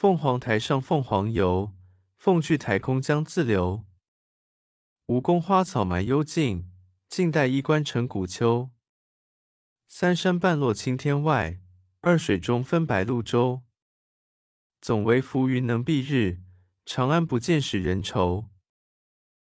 凤凰台上凤凰游凤去台空江自流。吴宫花草埋幽径晋代衣冠成古丘。三山半落青天外二水中分白鹭洲。总为浮云能蔽日长安不见使人愁。